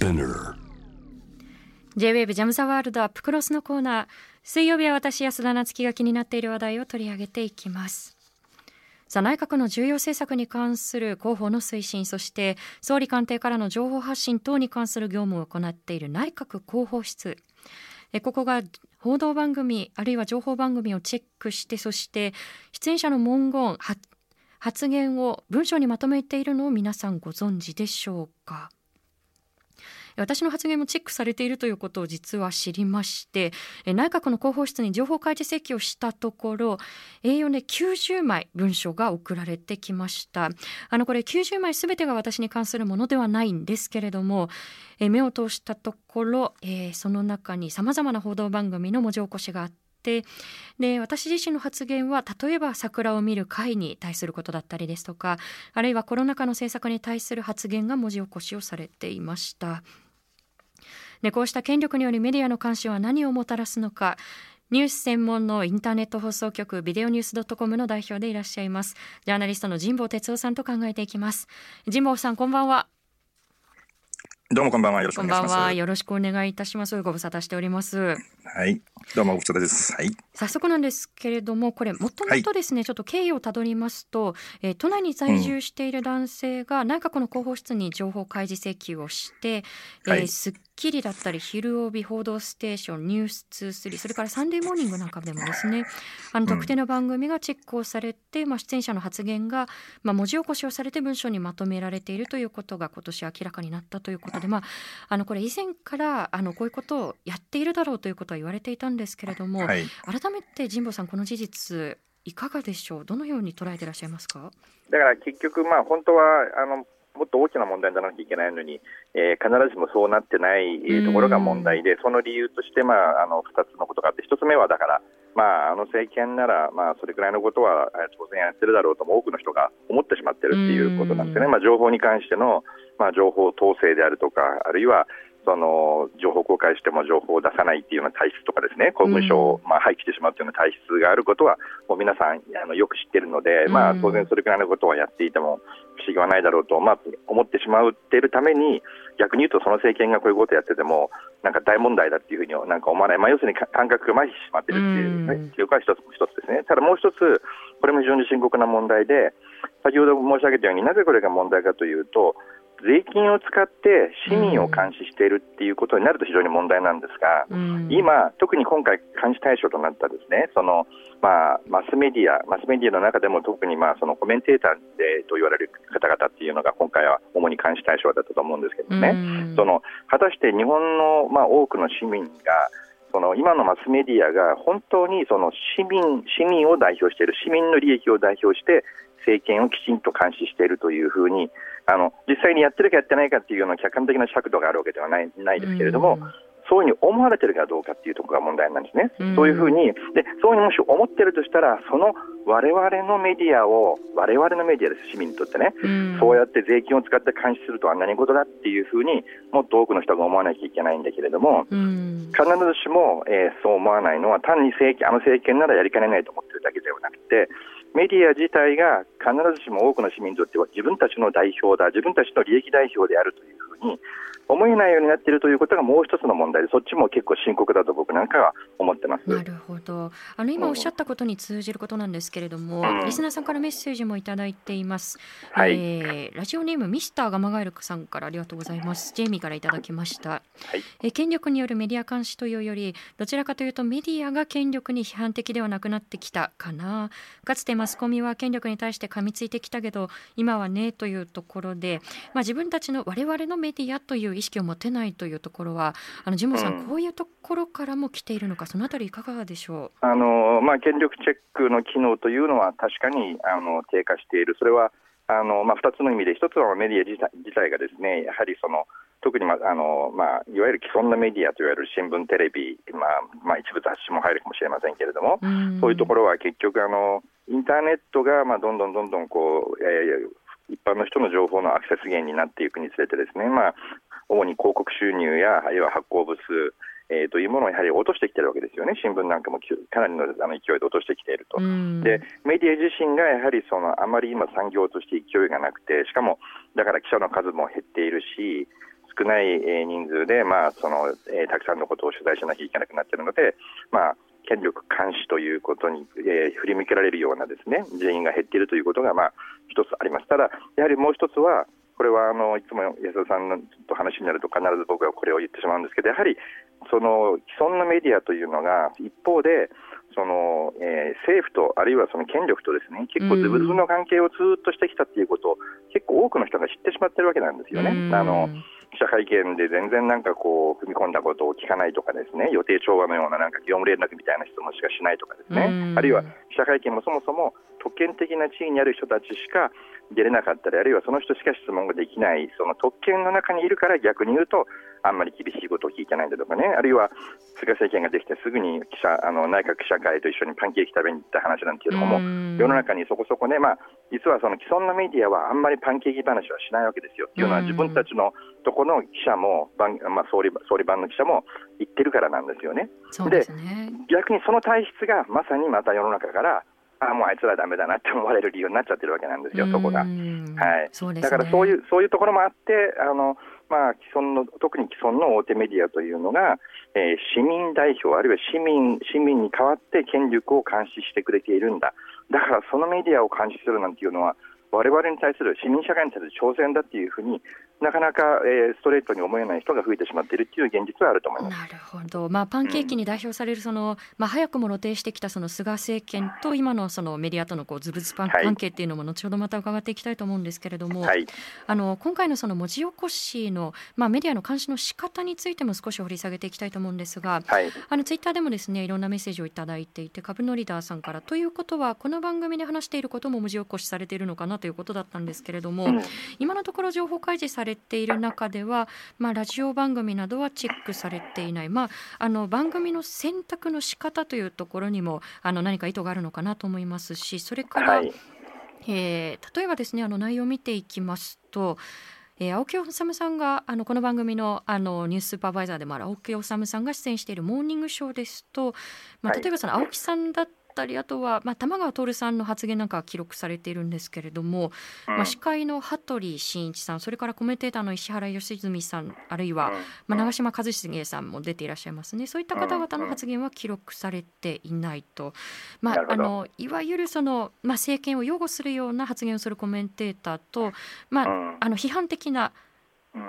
Spinner. J-WAVE ジャムザワールドアップクロスのコーナー。水曜日は私安田夏樹が気になっている話題を取り上げていきます。さあ内閣の重要政策に関する広報の推進そして総理官邸からの情報発信等に関する業務を行っている内閣広報室。えここが報道番組あるいは情報番組をチェックしてそして出演者の文言発言を文章にまとめているのを皆さんご存知でしょうか？私の発言もチェックされているということを実は知りまして内閣の広報室に情報開示請求をしたところ A4 で90枚文書が送られてきましたあのこれ90枚すべてが私に関するものではないんですけれども目を通したところ、え、その中にさまざまな報道番組の文字起こしがあってで私自身の発言は例えば桜を見る会に対することだったりですとかあるいはコロナ禍の政策に対する発言が文字起こしをされていました。でこうした権力によるメディアの監視は何をもたらすのか。ニュース専門のインターネット放送局ビデオニュース .com の代表でいらっしゃいます。ジャーナリストの神保哲夫さんと考えていきます。神保さんこんばんは。どうもこんばんは。よろしくお願いします。よろしくお願いいたします。ご無沙汰しております。はい。どうもご無沙汰です。はい早速なんですけれどもこれもともとですね、はい、ちょっと経緯をたどりますと、えー、都内に在住している男性が内閣の広報室に情報開示請求をして、うん、えー、スッキリだったり昼帯報道ステーションニュース23それからサンデーモーニングなんかでもですねあの特定の番組がチェックをされて、まあ、出演者の発言が、まあ、文字起こしをされて文章にまとめられているということが今年明らかになったということで、まあ、あのこれ以前からあのこういうことをやっているだろうということは言われていたんですけれども、はい、改めて神保さんこの事実いかがでしょう？どのように捉えていらっしゃいますか？だから結局まあ本当はあのもっと大きな問題にならなきゃいけないのに、えー、必ずしもそうなってないところが問題で、その理由として、まあ、あの2つのことがあって、1つ目はだから、まあ、あの政権なら、まあ、それくらいのことは当然やってるだろうとも多くの人が思ってしまってるっていうことなんですよね、まあ、情報に関しての、まあ、情報統制であるとか、あるいはその情報公開しても情報を出さないっていうような体質とかですね公文書をまあ廃棄してしまうというような体質があることはもう皆さんあのよく知っているので、まあ、当然それくらいのことはやっていても不思議はないだろうと、まあ、思ってしまっているために逆に言うとその政権がこういうことをやっててもなんか大問題だっていうふうになんか思わない、まあ、要するに感覚が麻痺してしまっているっていう、ね、記憶は一つ一つですね。ただもう一つこれも非常に深刻な問題で先ほど申し上げたようになぜこれが問題かというと税金を使って市民を監視しているっていうことになると非常に問題なんですが、うん、今、特に今回、監視対象となったですねその、まあ、マスメディア、マスメディアの中でも特にまあそのコメンテーターでと言われる方々っていうのが今回は主に監視対象だったと思うんですけどね、うん、その果たして日本のまあ多くの市民がその今のマスメディアが本当にその市民市民を代表している市民の利益を代表して政権をきちんと監視しているというふうにあの実際にやってるかやってないかっていうような客観的な尺度があるわけではないないですけれども、そういうふうに思われてるかどうかっていうところが問題なんですね。そういうふうにでそういうふうにもし思ってるとしたらその我々のメディアを我々のメディアです市民にとってね、そうやって税金を使って監視するとは何事だっていうふうにもっと多くの人が思わなきゃいけないんだけれども、必ずしも、えー、そう思わないのは単に政権あの政権ならやりかねないと思ってるだけではなくてメディア自体が必ずしも多くの市民にとっては自分たちの代表だ、自分たちの利益代表であるというふうに思えないようになっているということがもう一つの問題で、そっちも結構深刻だと僕なんかは思ってます。なるほど。あの今おっしゃったことに通じることなんですけれども、うん、リスナーさんからメッセージもいただいています。はい、えー、ラジオネームミスターガマガエルさんからありがとうございます。ジェイミーからいただきました。はい、えー、権力によるメディア監視というより、どちらかというとメディアが権力に批判的ではなくなってきたかな。かつてマスコミは権力に対して噛みついてきたけど、今はねというところで、まあ自分たちの我々のメディアという意識を持てないというところはあのジムさん、うん、こういうところからも来ているのかそのあたりいかがでしょう？あの、まあ、権力チェックの機能というのは確かにあの低下している。それはあの、まあ、2つの意味で1つはメディア自体自体がですねやはりその特に、まあのまあ、いわゆる既存のメディアといわれる新聞、テレビ、まあまあ、一部雑誌も入るかもしれませんけれども、そういうところは結局あの、インターネットが、まあ、どんどんどんどんこう、えー、一般の人の情報のアクセス源になっていくにつれてですね、まあ、主に広告収入や、あるいは発行部数、えー、というものをやはり落としてきてるわけですよね、新聞なんかもかなりのあの勢いで落としてきていると、でメディア自身がやはりそのあまり今、産業として勢いがなくて、しかもだから記者の数も減っているし、少ない、えー、人数で、まあそのえー、たくさんのことを取材しなきゃいけなくなっているので、まあ、権力監視ということに、えー、振り向けられるようなですね人員が減っているということが、まあ、一つあります。ただ、やはりもう一つは、これはあのいつも安田さんと話になると必ず僕はこれを言ってしまうんですけどやはりその既存のメディアというのが一方でその、えー、政府とあるいはその権力とですね結構ズブズブの関係をずっとしてきたということを結構多くの人が知ってしまってるわけなんですよね。あの記者会見で全然なんかこう踏み込んだことを聞かないとかですね予定調和のようななんか業務連絡みたいな質問しかしないとかですね。あるいは記者会見もそもそも特権的な地位にある人たちしか出れなかったりあるいはその人しか質問ができないその特権の中にいるから逆に言うとあんまり厳しいことを聞いてないんだとかね。あるいは菅政権ができてすぐに記者あの内閣記者会と一緒にパンケーキ食べに行った話なんていうのも世の中にそこそこね、まあ、実はその既存のメディアはあんまりパンケーキ話はしないわけですよ。っていうのは自分たちのとこの記者も、まあ、総理総理版の記者も言ってるからなんですよね。で、ね、逆にその体質がまさにまた世の中からあもうあいつらだめだなって思われる理由になっちゃってるわけなんですよ、そこが。はい、ね、だからそういうそういうところもあってあの、まあ、既存の特に既存の大手メディアというのが、えー、市民代表、あるいは市民市民に代わって権力を監視してくれているんだ、だからそのメディアを監視するなんていうのは、我々に対する市民社会に対する挑戦だっていうふうになかなか、えー、ストレートに思えない人が増えてしまっているという現実はあると思います。なるほど、まあ、パンケーキに代表されるその、うん、まあ、早くも露呈してきたその菅政権と今のそのメディアとのこうズブズパン関係っていうのも後ほどまた伺っていきたいと思うんですけれども、はい、あの今回のその文字起こしの、まあ、メディアの監視の仕方についても少し掘り下げていきたいと思うんですが、はい、あのツイッターでもですねいろんなメッセージをいただいていて株のリーダーさんからということはこの番組で話していることも文字起こしされているのかなということだったんですけれども、うん、今のところ情報開示されている中では、まあ、ラジオ番組などはチェックされていない、まあ、あの番組の選択の仕方というところにもあの何か意図があるのかなと思いますしそれから、はい、えー、例えばですねあの内容を見ていきますと。えー、青木治さんがあのこの番組のあのニューススーパーバイザーでもある青木治さんが出演しているモーニングショーですと、まあ、例えばその青木さんだっったりあとは、まあ、玉川徹さんの発言なんかは記録されているんですけれども、うん、まあ、司会の羽鳥慎一さんそれからコメンテーターの石原良純さんあるいは、まあ、長嶋一茂さんも出ていらっしゃいますね。そういった方々の発言は記録されていないと、まあ、あのいわゆるその、まあ、政権を擁護するような発言をするコメンテーターと、まあ、あの批判的な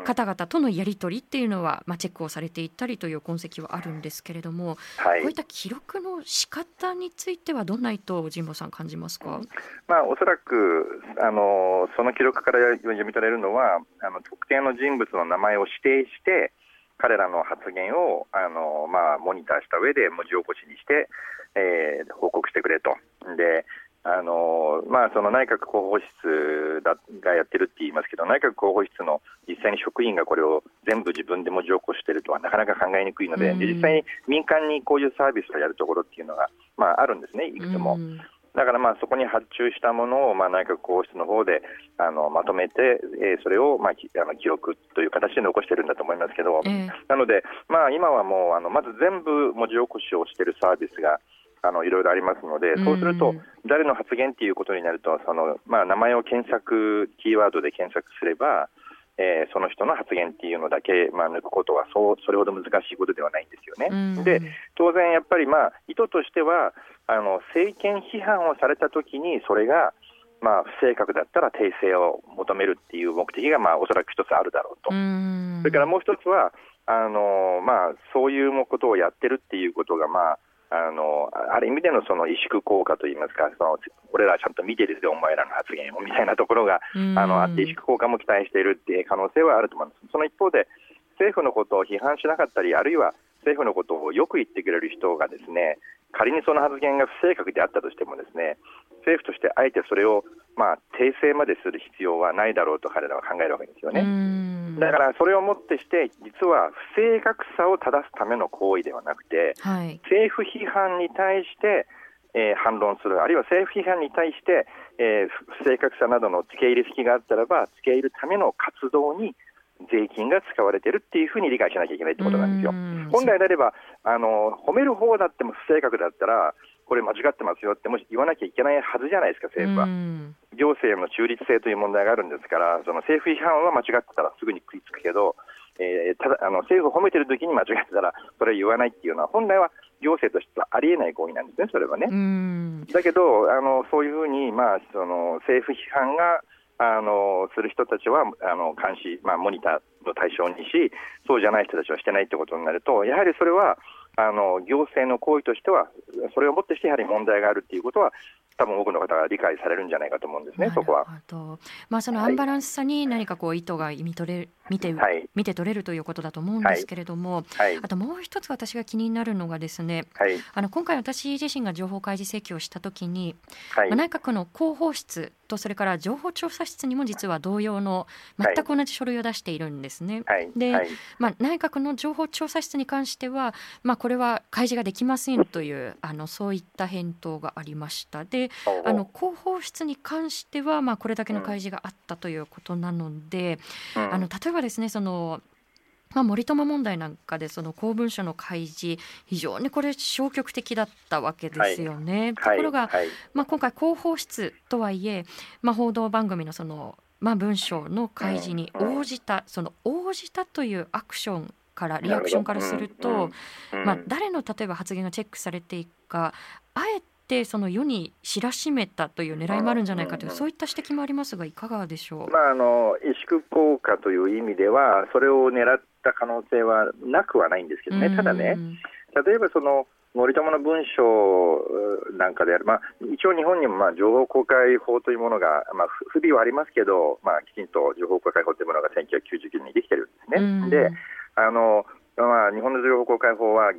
方々とのやり取りっていうのは、まあ、チェックをされていったりという痕跡はあるんですけれども、はい、こういった記録の仕方についてはどんな意図を神保さん感じますか、まあ、おそらくあのその記録から読み取れるのはあの特定の人物の名前を指定して彼らの発言をあの、まあ、モニターした上で文字起こしにして、えー、報告してくれと。であのまあ、その内閣広報室だがやってるって言いますけど内閣広報室の実際に職員がこれを全部自分で文字起こしているとはなかなか考えにくいので、実際に民間にこういうサービスをやるところっていうのが、まあ、あるんですね、いくつも。だからまあそこに発注したものをまあ内閣広報室の方であのまとめて、えー、それをまあきあの記録という形で残してるんだと思いますけど、えー、なので、まあ、今はもうあのまず全部文字起こしをしているサービスがあのいろいろありますので、そうすると、誰の発言っていうことになると、そのまあ、名前を検索、キーワードで検索すれば、えー、その人の発言っていうのだけ、まあ、抜くことはそうそれほど難しいことではないんですよね。で当然、やっぱり、まあ、意図としてはあの政権批判をされたときにそれが、まあ、不正確だったら訂正を求めるっていう目的が、まあ、おそらく一つあるだろうと。それからもう一つはあの、まあ、そういうことをやってるっていうことが、まああのある意味でのその萎縮効果といいますか、その俺らちゃんと見てるぜ、お前らの発言をみたいなところがあのあって、萎縮効果も期待しているっていう可能性はあると思います。その一方で政府のことを批判しなかったり、あるいは政府のことをよく言ってくれる人がですね仮にその発言が不正確であったとしてもですね政府としてあえてそれをまあ訂正までする必要はないだろうと彼らは考えるわけですよね。だからそれをもってして実は不正確さを正すための行為ではなくて、はい、政府批判に対してえー、反論する、あるいは政府批判に対して、えー、不正確さなどの付け入れ隙があったらば、付け入れるための活動に税金が使われているっていうふうに理解しなきゃいけないってことなんですよ。本来であればあの、褒める方だっても不正確だったら、これ間違ってますよってもし言わなきゃいけないはずじゃないですか、政府は。行政の中立性という問題があるんですから、その政府批判は間違ってたらすぐに食いつくけど、えー、ただあの政府を褒めてる時に間違えてたらそれは言わないっていうのは本来は行政としてはありえない行為なんですね、それはね。だけどあのそういうふうに、まあ、その政府批判があのする人たちはあの監視、まあ、モニターの対象にし、そうじゃない人たちはしてないってことになると、やはりそれはあの行政の行為としては、それをもってしてやはり問題があるっていうことは、多分多くの方が理解されるんじゃないかと思うんですね、そこは。まあ、そのアンバランスさに何かこう意図が見取れ見て、はい、見て取れるということだと思うんですけれども、はい、あともう一つ私が気になるのがですね、はい、あの今回私自身が情報開示請求をしたときに、まあ、内閣の広報室とそれから情報調査室にも実は同様の全く同じ書類を出しているんですね。で、まあ、内閣の情報調査室に関しては、まあ、これは開示ができませんというあのそういった返答がありました。であの広報室に関しては、まあ、これだけの開示があったということなので、あの例えばですねそのまあ、森友問題なんかでその公文書の開示非常にこれ消極的だったわけですよね。はい、ところが、はい、まあ、今回広報室とはいえ、まあ、報道番組のその、まあ、文章の開示に応じた、その応じたというアクションからリアクションからすると、まあ、誰の例えば発言がチェックされていくかあえてその世に知らしめたという狙いもあるんじゃないかという、そういった指摘もありますが、いかがでしょう、まあ、あの萎縮効果という意味では、それを狙った可能性はなくはないんですけどね、ただね、例えばその森友の文章なんかである、まあ、一応日本にもまあ情報公開法というものが、まあ、不備はありますけど、まあ、きちんと情報公開法というものが1999年にできてるんですね。であのまあ、日本の情報公開法は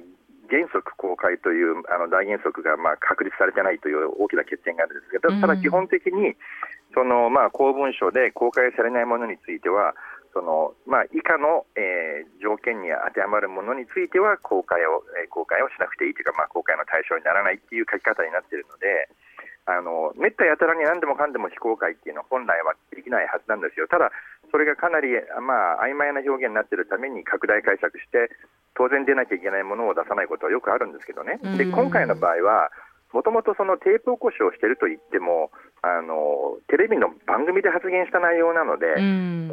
原則公開というあの大原則がまあ確立されてないという大きな欠点があるんですけど、ただ基本的にそのまあ公文書で公開されないものについては、そのまあ、以下の、えー、条件に当てはまるものについては公開を、えー、公開をしなくていいというか、まあ、公開の対象にならないという書き方になっているので、あのめったやたらに何でもかんでも非公開っていうのは本来はできないはずなんですよ。ただそれがかなり、まあ曖昧な表現になっているために拡大解釈して当然出なきゃいけないものを出さないことはよくあるんですけどね、で今回の場合は、もともとそのテープ起こしをしていると言ってもあの、テレビの番組で発言した内容なので、そ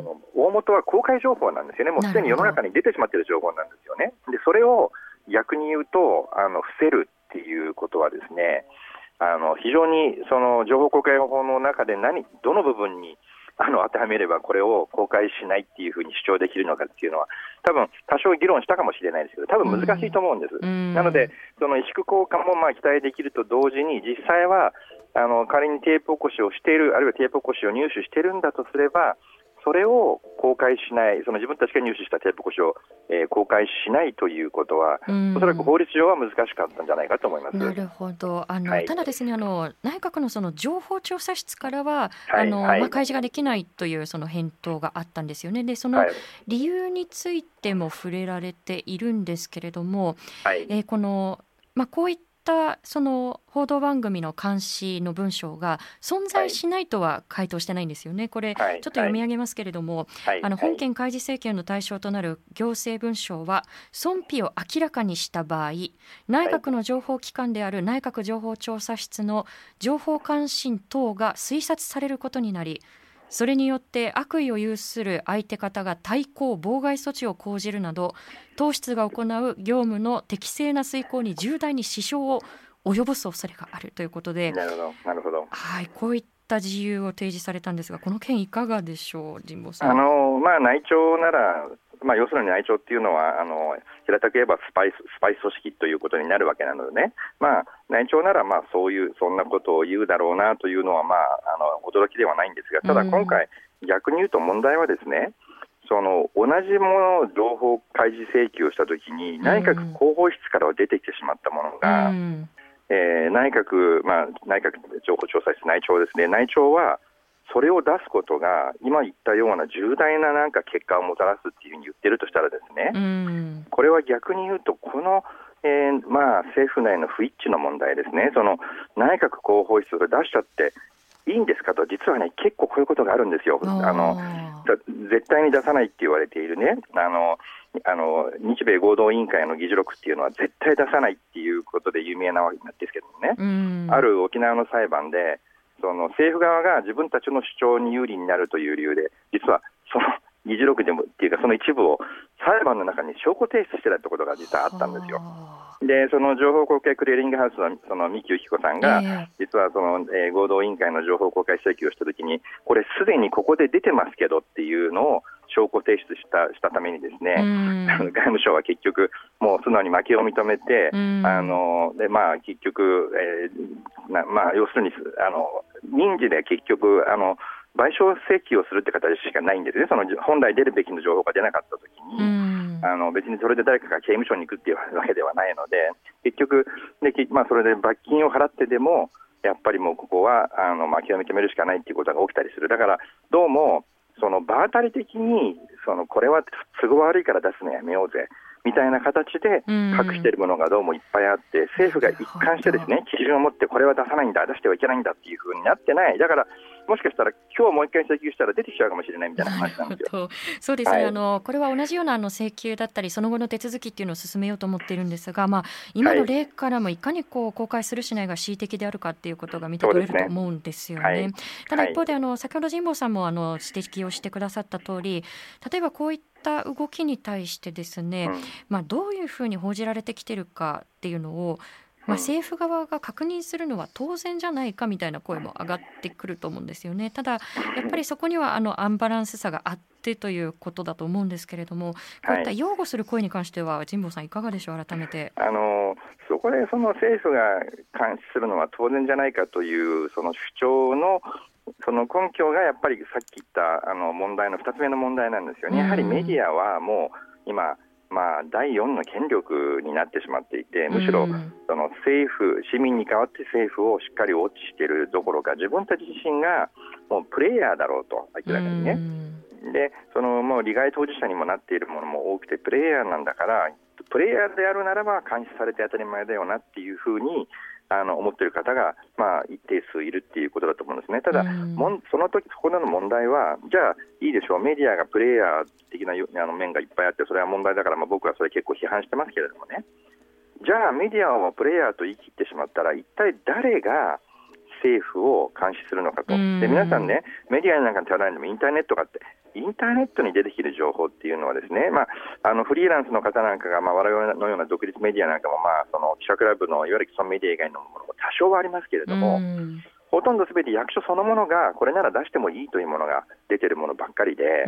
の大元は公開情報なんですよね、もうすでに世の中に出てしまっている情報なんですよね。でそれを逆に言うとあの伏せるっていうことはですねあの非常にその情報公開法の中で何どの部分にあの当てはめればこれを公開しないっていうふうに主張できるのかっていうのは多分多少議論したかもしれないですけど多分難しいと思うんです、うん、なのでその萎縮効果もまあ期待できると同時に実際はあの仮にテープ起こしをしているあるいはテープ起こしを入手しているんだとすればそれを公開しない、その自分たちが入手したテープ越しを、えー、公開しないということは、おそらく法律上は難しかったんじゃないかと思います。なるほど、あの、はい、ただですねあの、内閣のその情報調査室からは、はい、あの、はい、まあ、開示ができないというその返答があったんですよね、でその理由についても触れられているんですけれども、はい、えー、このまあ、こういっったその報道番組の監視の文章が存在しないとは回答してないんですよね、これ、ちょっと読み上げますけれども、あの本件開示請求の対象となる行政文書は、損否を明らかにした場合、内閣の情報機関である内閣情報調査室の情報関心等が推察されることになり、それによって悪意を有する相手方が対抗妨害措置を講じるなど党室が行う業務の適正な遂行に重大に支障を及ぼす恐れがあるということでなるほどなるほど。はいこういった自由を提示されたんですがこの件いかがでしょう神保さん。あのまあ内調ならまあ、要するに内調っていうのはあの平たく言えばスパイススパイ組織ということになるわけなのでね、まあ、内調ならまあそういうそんなことを言うだろうなというのは、まあ、あの驚きではないんですがただ今回、逆に言うと問題はですねその同じものを情報開示請求をしたときに内閣広報室からは出てきてしまったものが、うん、えー、内閣、まあ、内閣情報調査室内調ですね。内調はそれを出すことが今言ったような重大ななんか結果をもたらすっていうふうに言ってるとしたらですね、うん、これは逆に言うとこの、えー、まあ、政府内の不一致の問題ですね。その内閣広報室を出しちゃっていいんですかと実はね結構こういうことがあるんですよ。あの絶対に出さないって言われているね。あのあの日米合同委員会の議事録っていうのは絶対出さないっていうことで有名なわけなんですけどもね、うん、ある沖縄の裁判でその政府側が自分たちの主張に有利になるという理由で、実はその議事録でもっていうか、その一部を裁判の中に証拠提出してたってことが実はあったんですよ。で、その情報公開クリアリングハウスのその三木由紀子さんが、えー、実はその、えー、合同委員会の情報公開請求をしたときに、これ、すでにここで出てますけどっていうのを証拠提出したしたために、ですね、外務省は結局、もう素直に負けを認めて、あのでまあ、結局、えーなまあ、要するにあの民事で結局あの、賠償請求をするって形しかないんですね、その本来出るべきの情報が出なかったときに、あの別にそれで誰かが刑務所に行くっていうわけではないので、結局、でまあ、それで罰金を払ってでも、やっぱりもうここはあの、まあ、極め決めるしかないっていうことが起きたりする、だからどうも、その場当たり的にそのこれは都合悪いから出すのやめようぜ。みたいな形で隠しているものがどうもいっぱいあって、政府が一貫してですね基準を持ってこれは出さないんだ、出してはいけないんだっていうふうになってない、だからもしかしたら今日もう一回請求したら出てきちゃうかもしれないみたいな話なんですよ。そうですね、はい、あのこれは同じようなあの請求だったりその後の手続きっていうのを進めようと思っているんですが、まあ、今の例からもいかにこう公開するしないが恣意的であるかっていうことが見て取れると思うんですよね。ねはい、ただ一方であの先ほど神保さんもあの指摘をしてくださった通り例えばこういった動きに対してですね、うん、まあ、どういうふうに報じられてきてるかっていうのをまあ、政府側が確認するのは当然じゃないかみたいな声も上がってくると思うんですよね。ただやっぱりそこにはあのアンバランスさがあってということだと思うんですけれども、こういった擁護する声に関しては、神保さん、いかがでしょう、改めて。あのそこでその政府が監視するのは当然じゃないかというその主張のその根拠がやっぱりさっき言ったあの問題の2つ目の問題なんですよね。やはりメディアはもう今まあ、第4の権力になってしまっていて、むしろその政府、市民に代わって政府をしっかりウォッチしているどころか、自分たち自身がもうプレイヤーだろうと、明らかにね。で、そのもう利害当事者にもなっているものも多くて、プレイヤーなんだから、プレイヤーであるならば監視されて当たり前だよなっていうふうにあの思っている方が、まあ、一定数いるっていうことだと思うんですね、ただ、もんその時そこでの問題は、じゃあいいでしょう、メディアがプレイヤー的なあの面がいっぱいあって、それは問題だから、まあ、僕はそれ結構批判してますけれどもね、じゃあメディアをプレイヤーと言い切ってしまったら、一体誰が政府を監視するのかと、で皆さんね、メディアなんかに頼らないでもインターネットかって、インターネットに出てきる情報っていうのはですね、まあ、あのフリーランスの方なんかが、まあ、我々のような独立メディアなんかも、まあ、その記者クラブのいわゆる既存メディア以外のものも多少はありますけれども、ほとんどすべて役所そのものがこれなら出してもいいというものが出てるものばっかりで、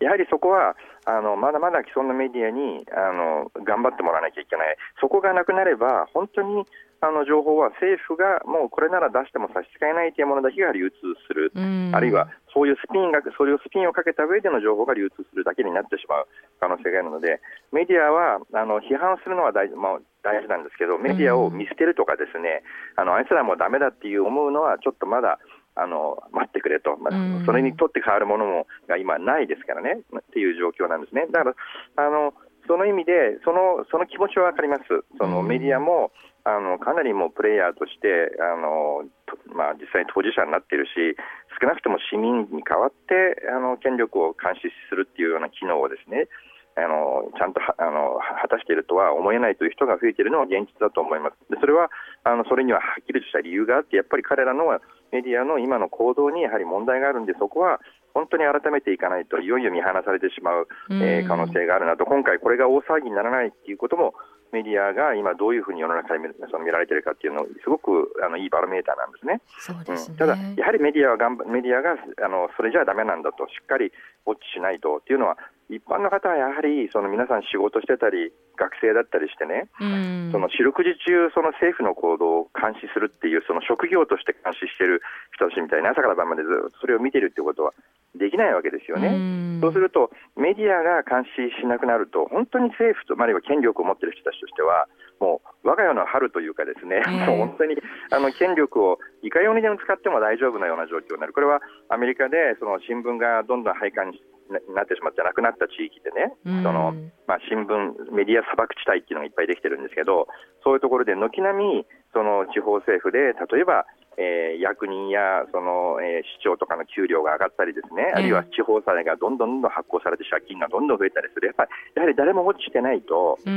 やはりそこはあのまだまだ既存のメディアにあの頑張ってもらわなきゃいけない、そこがなくなれば、本当にあの情報は政府がもうこれなら出しても差し支えないというものだけが流通する、あるいはそういうスピンがそれをスピンをかけた上での情報が流通するだけになってしまう可能性があるので、メディアはあの批判するのは大,、まあ、大事なんですけど、メディアを見捨てるとか、ですね、あのあいつらもだめだっていう思うのは、ちょっとまだ。あの待ってくれと、まあ、それにとって変わるものもが今ないですからねっていう状況なんですね。だからあのその意味でそのその気持ちは分かります、そのメディアもあのかなりもうプレイヤーとしてあの、まあ、実際に当事者になっているし、少なくとも市民に代わってあの権力を監視するっていうような機能をですねあのちゃんとあの果たしているとは思えないという人が増えているのは現実だと思います。でそれはあのそれにははっきりとした理由があって、やっぱり彼らのメディアの今の行動にやはり問題があるんで、そこは本当に改めていかないと、いよいよ見放されてしまう、えー、可能性があるなと、今回、これが大騒ぎにならないということも、メディアが今、どういうふうに世の中で見その見られているかっていうのを、すごくあのいいバロメーターなんですね。すね。うん、ただ、やはりメディアは頑張メディアがあのそれじゃだめなんだと、しっかりウォッチしないとっていうのは、一般の方はやはりその皆さん仕事してたり学生だったりしてね、その四六時中その政府の行動を監視するっていうその職業として監視している人たちみたいに朝から晩までずっとそれを見てるってことはできないわけですよね。そうするとメディアが監視しなくなると本当に政府とあるいは権力を持っている人たちとしてはもう我が世の春というかですね、もう本当にあの権力をいかようにでも使っても大丈夫なような状況になる。これはアメリカでその新聞がどんどん配管になってしまってなくなった地域でね、そのまあ、新聞、メディア砂漠地帯っていうのがいっぱいできてるんですけど、そういうところで軒並みその地方政府で、例えば、えー、役人やその、えー、市長とかの給料が上がったりですね、あるいは地方債がどんどんどんどん発行されて借金がどんどん増えたりする、やっぱりやはり誰も落ちてないと、市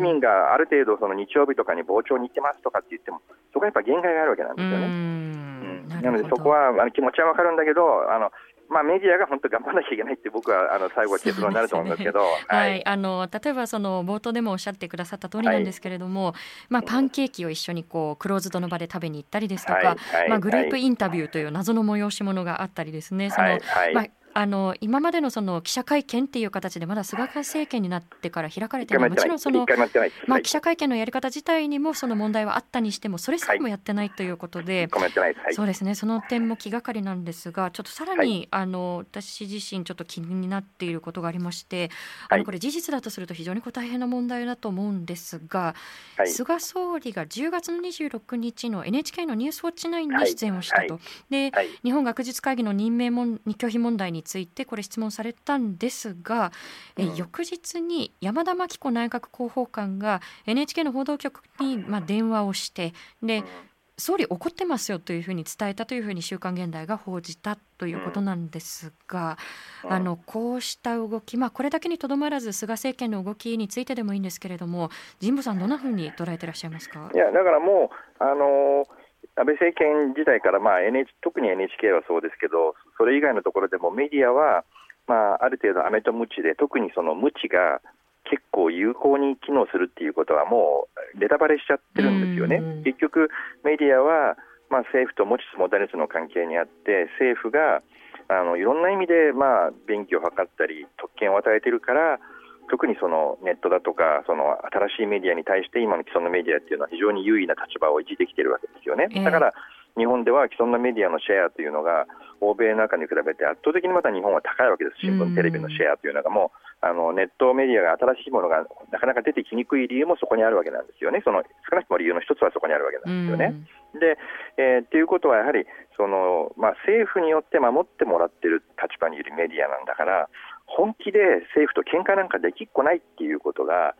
民がある程度その日曜日とかに傍聴に行ってますとかって言っても、そこはやっぱ限界があるわけなんですよね。うん。なのでそこはあの気持ちはわかるんだけどあのまあ、メディアが本当頑張らなきゃいけないって僕はあの最後は結論になると思うんですけど、ね、はい、あの例えばその冒頭でもおっしゃってくださった通りなんですけれども、はい、まあ、パンケーキを一緒にこうクローズドの場で食べに行ったりですとか、はい、まあ、グループインタビューという謎の催し物があったりですね、そのまああの今までのその記者会見っていう形でまだ菅政権になってから開かれてい。るもちろんその、まあ、記者会見のやり方自体にもその問題はあったにしてもそれさえもやってないということで、そうですね。その点も気がかりなんですがちょっとさらに、あの私自身ちょっと気になっていることがありましてあのこれ事実だとすると非常に大変な問題だと思うんですが、菅総理が10月の26日の NHK のニュースウォッチ9に出演をしたと、で日本学術会議の任命も拒否問題についてこれ質問されたんですが、うん、え翌日に山田真紀子内閣広報官が NHK の報道局にまあ電話をしてで、うん。総理怒ってますよというふうに伝えたというふうに週刊現代が報じたということなんですが、うん、あのこうした動き、まあ、これだけにとどまらず菅政権の動きについてでもいいんですけれども神保さんどんなふうに捉えていらっしゃいますか？いやだからもうあのー安倍政権時代から、まあ NH、特に NHK はそうですけど、それ以外のところでもメディアは、まあ、ある程度、アメとムチで、特にそのムチが結構有効に機能するっていうことは、もうネタバレしちゃってるんですよね。結局、メディアは、まあ、政府と持ちつ持たれつの関係にあって、政府があのいろんな意味で、まあ、便宜を図ったり、特権を与えてるから、特にそのネットだとかその新しいメディアに対して今の既存のメディアっていうのは非常に優位な立場を維持できているわけですよね。だから日本では既存のメディアのシェアというのが欧米の中に比べて圧倒的にまた日本は高いわけです、新聞、テレビのシェアというのがもうあのネットメディアが新しいものがなかなか出てきにくい理由もそこにあるわけなんですよね、その少なくとも理由の一つはそこにあるわけなんですよね。で、えー、っていうことはやはりその、まあ、政府によって守ってもらっている立場にいるメディアなんだから本気で政府と喧嘩なんかできっこないっていうことが、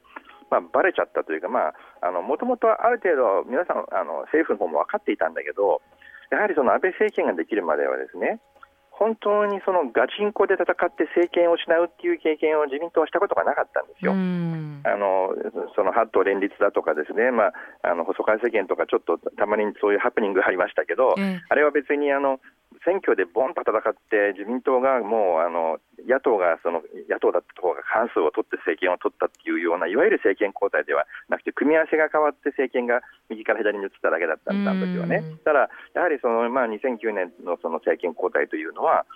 まあ、バレちゃったというか、もともとある程度、皆さんあの、政府の方も分かっていたんだけど、やはりその安倍政権ができるまではですね、本当にそのガチンコで戦って政権を失うっていう経験を自民党はしたことがなかったんですよ。あのその八党連立だとかですね、まあ、あの細川政権とかちょっとたまにそういうハプニングがありましたけど、あれは別にあの選挙でボンと戦って自民党がもうあの野党がその野党だった方が過半数を取って政権を取ったっていうようないわゆる政権交代ではなくて組み合わせが変わって政権が右から左に移っただけだったんですよね。ただやはりその、まあ、2009年のその政権交代というのは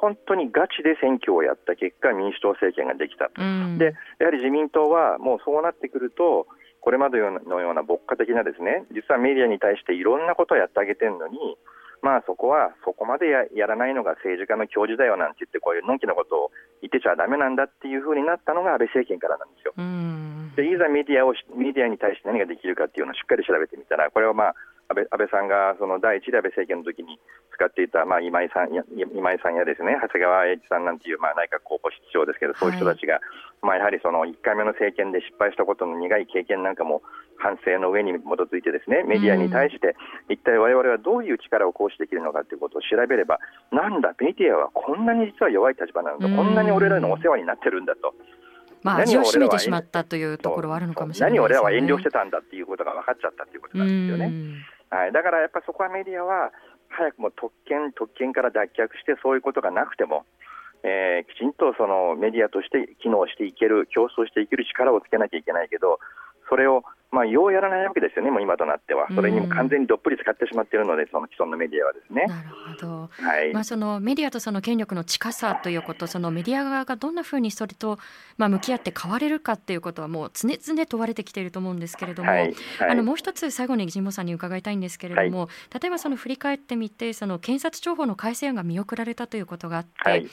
本当にガチで選挙をやった結果民主党政権ができた。でやはり自民党はもうそうなってくるとこれまでのような牧歌的なですね実はメディアに対していろんなことをやってあげてるのにまあ、そこはそこまでややらないのが政治家の教授だよなんて言ってこういうのんきなことを言ってちゃだめなんだっていうふうになったのが安倍政権からなんですよ。でいざメディアをメディアに対して何ができるかっていうのをしっかり調べてみたらこれはまあ安倍安倍さんがその第一で安倍政権の時に使っていた、まあ、今井さんや今井さんやですね長谷川栄一さんなんていう、まあ、内閣候補室長ですけど、そういう人たちが、はい、まあ、やはりその1回目の政権で失敗したことの苦い経験なんかも反省の上に基づいてですねメディアに対して、一体我々はどういう力を行使できるのかということを調べれば、なんだ、メディアはこんなに実は弱い立場なのだ、こんなに俺らのお世話になってるんだと。まあ、味を占めてしまったというところはあるのかもしれない、ね、何俺らは遠慮してたんだっていうことが分かっちゃったということなんですよね。はい、だからやっぱりそこはメディアは早くも特権、特権から脱却してそういうことがなくても、えー、きちんとそのメディアとして機能していける、競争していける力をつけなきゃいけないけど、それをまあ、ようやらないわけですよね、もう今となっては、それにも完全にどっぷり使ってしまっているので、その既存のメディアはですね。なるほど、はい。まあ、そのメディアとその権力の近さということ、そのメディア側がどんなふうにそれと、まあ、向き合って変われるかということは、もう常々問われてきていると思うんですけれども、はい。はい、あのもう一つ、最後に神保さんに伺いたいんですけれども、例えばその振り返ってみて、その検察庁法の改正案が見送られたということがあって、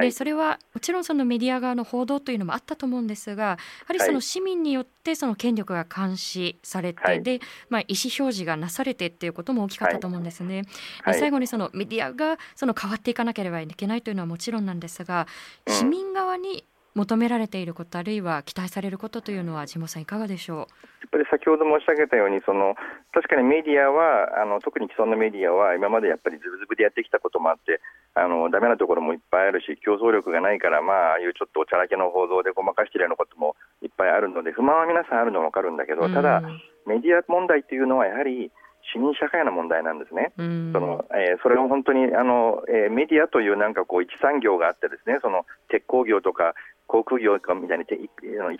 でそれはもちろんそのメディア側の報道というのもあったと思うんですが、やはりその市民によってその権力が監視されて、はい、で、まあ、意思表示がなされてっていうことも大きかったと思うんですね。はい、最後にそのメディアがその変わっていかなければいけないというのはもちろんなんですが、市民側に求められていること、あるいは期待されることというのは、地元さん、いかがでしょう？やっぱり先ほど申し上げたように、その確かにメディアはあの、特に既存のメディアは、今までやっぱりズブズブでやってきたこともあって、あのダメなところもいっぱいあるし、競争力がないから、まあ、ああいうちょっとおちゃらけの報道でごまかしているようなこともいっぱいあるので、不満は皆さんあるのは分かるんだけど、ただ、メディア問題というのはやはり市民社会の問題なんですね。そのえー、それを本当にあの、えー、メディアというなんかこう一産業があってですね、その鉄鋼業とか航空業みたいに一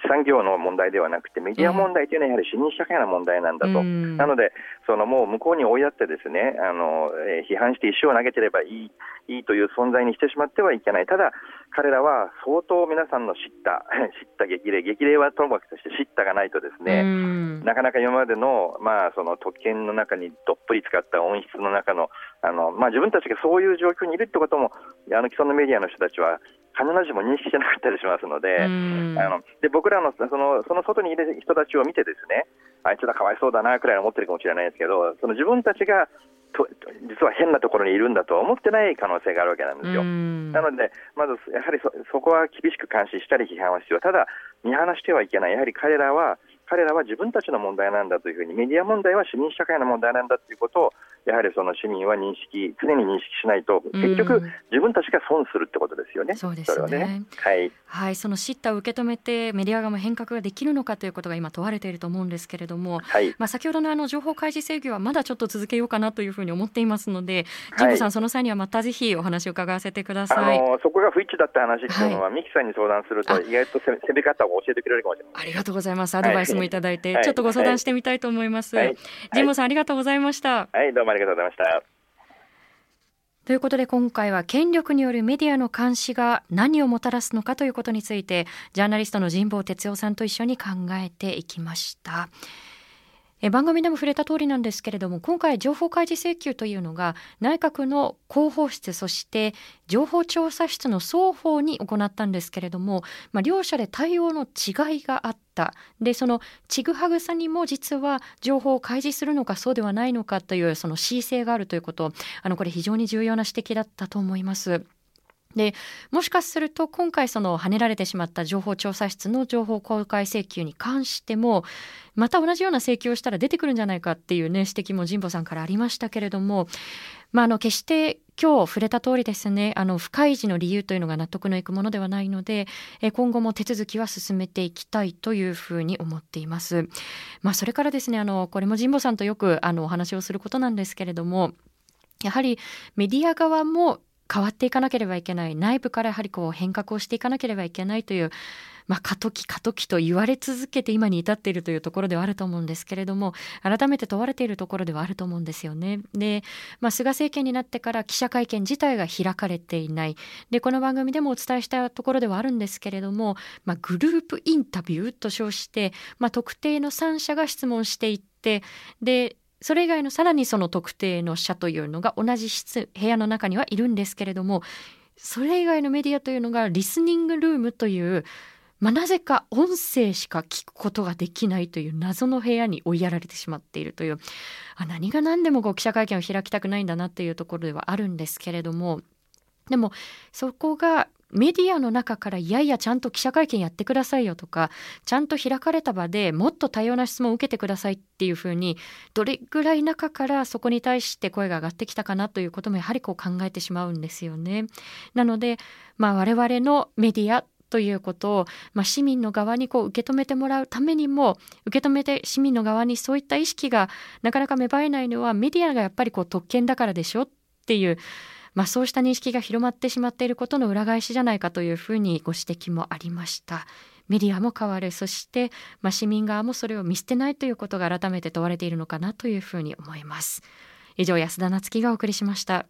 産業の問題ではなくて、メディア問題というのはやはり市民社会の問題なんだと、なので、そのもう向こうに追いやってですねあの、えー、批判して石を投げてればいいいいという存在にしてしまってはいけない、ただ、彼らは相当皆さんの知った、知った激励、激励はともかくとして知ったがないと、ですねなかなか今までの,、まあその特権の中にどっぷり使った音質の中のあの、まあ、自分たちがそういう状況にいるってことも、あの既存のメディアの人たちは必ずしも認識してなかったりしますので、あので僕らのそのその外にいる人たちを見て、ですねあいつらかわいそうだなくらい思ってるかもしれないですけど、その自分たちがと実は変なところにいるんだとは思ってない可能性があるわけなんですよ。なので、まずやはりそそこは厳しく監視したり批判は必要、ただ見放してはいけない、やはり彼らは彼らは自分たちの問題なんだというふうにメディア問題は市民社会の問題なんだということをやはりその市民は認識常に認識しないと結局自分たちが損するってことですよね。そうですね、ね、はい、はい、その叱咤を受け止めてメディア側も変革ができるのかということが今問われていると思うんですけれども、はい、まあ先ほどのあの情報開示制御はまだちょっと続けようかなというふうに思っていますので、神保さんその際にはまたぜひお話を伺わせてください。あのそこが不一致だった話っていうのは、はい、ミキさんに相談すると意外と攻め方を教えてくれるかもしれない。ありがとうございます。アドバイスもいただいて、ちょっとご相談してみたいと思います。はい、神保さんありがとうございました。はい、どうもありがとうございました。ということで今回は権力によるメディアの監視が何をもたらすのかということについてジャーナリストの神保哲夫さんと一緒に考えていきました。え番組でも触れた通りなんですけれども今回情報開示請求というのが内閣の広報室そして情報調査室の双方に行ったんですけれども、まあ、両者で対応の違いがあったでそのちぐはぐさにも実は情報を開示するのかそうではないのかというその恣意性があるということあのこれ非常に重要な指摘だったと思います。でもしかすると今回その跳ねられてしまった情報調査室の情報公開請求に関してもまた同じような請求をしたら出てくるんじゃないかっていうね指摘も神保さんからありましたけれども、まあ、あの決して今日触れた通りですねあの不開示の理由というのが納得のいくものではないので今後も手続きは進めていきたいというふうに思っています。まあ、それからですねあのこれも神保さんとよくあのお話をすることなんですけれどもやはりメディア側も変わっていかなければいけない内部からやはりこう変革をしていかなければいけないという、まあ、過渡期過渡期と言われ続けて今に至っているというところではあると思うんですけれども改めて問われているところではあると思うんですよね。で、まあ、菅政権になってから記者会見自体が開かれていないでこの番組でもお伝えしたところではあるんですけれども、まあ、グループインタビューと称して、まあ、特定の3社が質問していってでそれ以外のさらにその特定の社というのが同じ室部屋の中にはいるんですけれどもそれ以外のメディアというのがリスニングルームというまあ、なぜか音声しか聞くことができないという謎の部屋に追いやられてしまっているというあ何が何でもこう記者会見を開きたくないんだなというところではあるんですけれどもでもそこがメディアの中からいやいやちゃんと記者会見やってくださいよとかちゃんと開かれた場でもっと多様な質問を受けてくださいっていうふうにどれぐらい中からそこに対して声が上がってきたかなということもやはりこう考えてしまうんですよね。なので、まあ、我々のメディアということを、まあ、市民の側にこう受け止めてもらうためにも受け止めて市民の側にそういった意識がなかなか芽生えないのはメディアがやっぱりこう特権だからでしょっていうまあ、そうした認識が広まってしまっていることの裏返しじゃないかというふうにご指摘もありました。メディアも変わるそして、まあ、市民側もそれを見捨てないということが改めて問われているのかなというふうに思います。以上安田夏樹がお送りしました。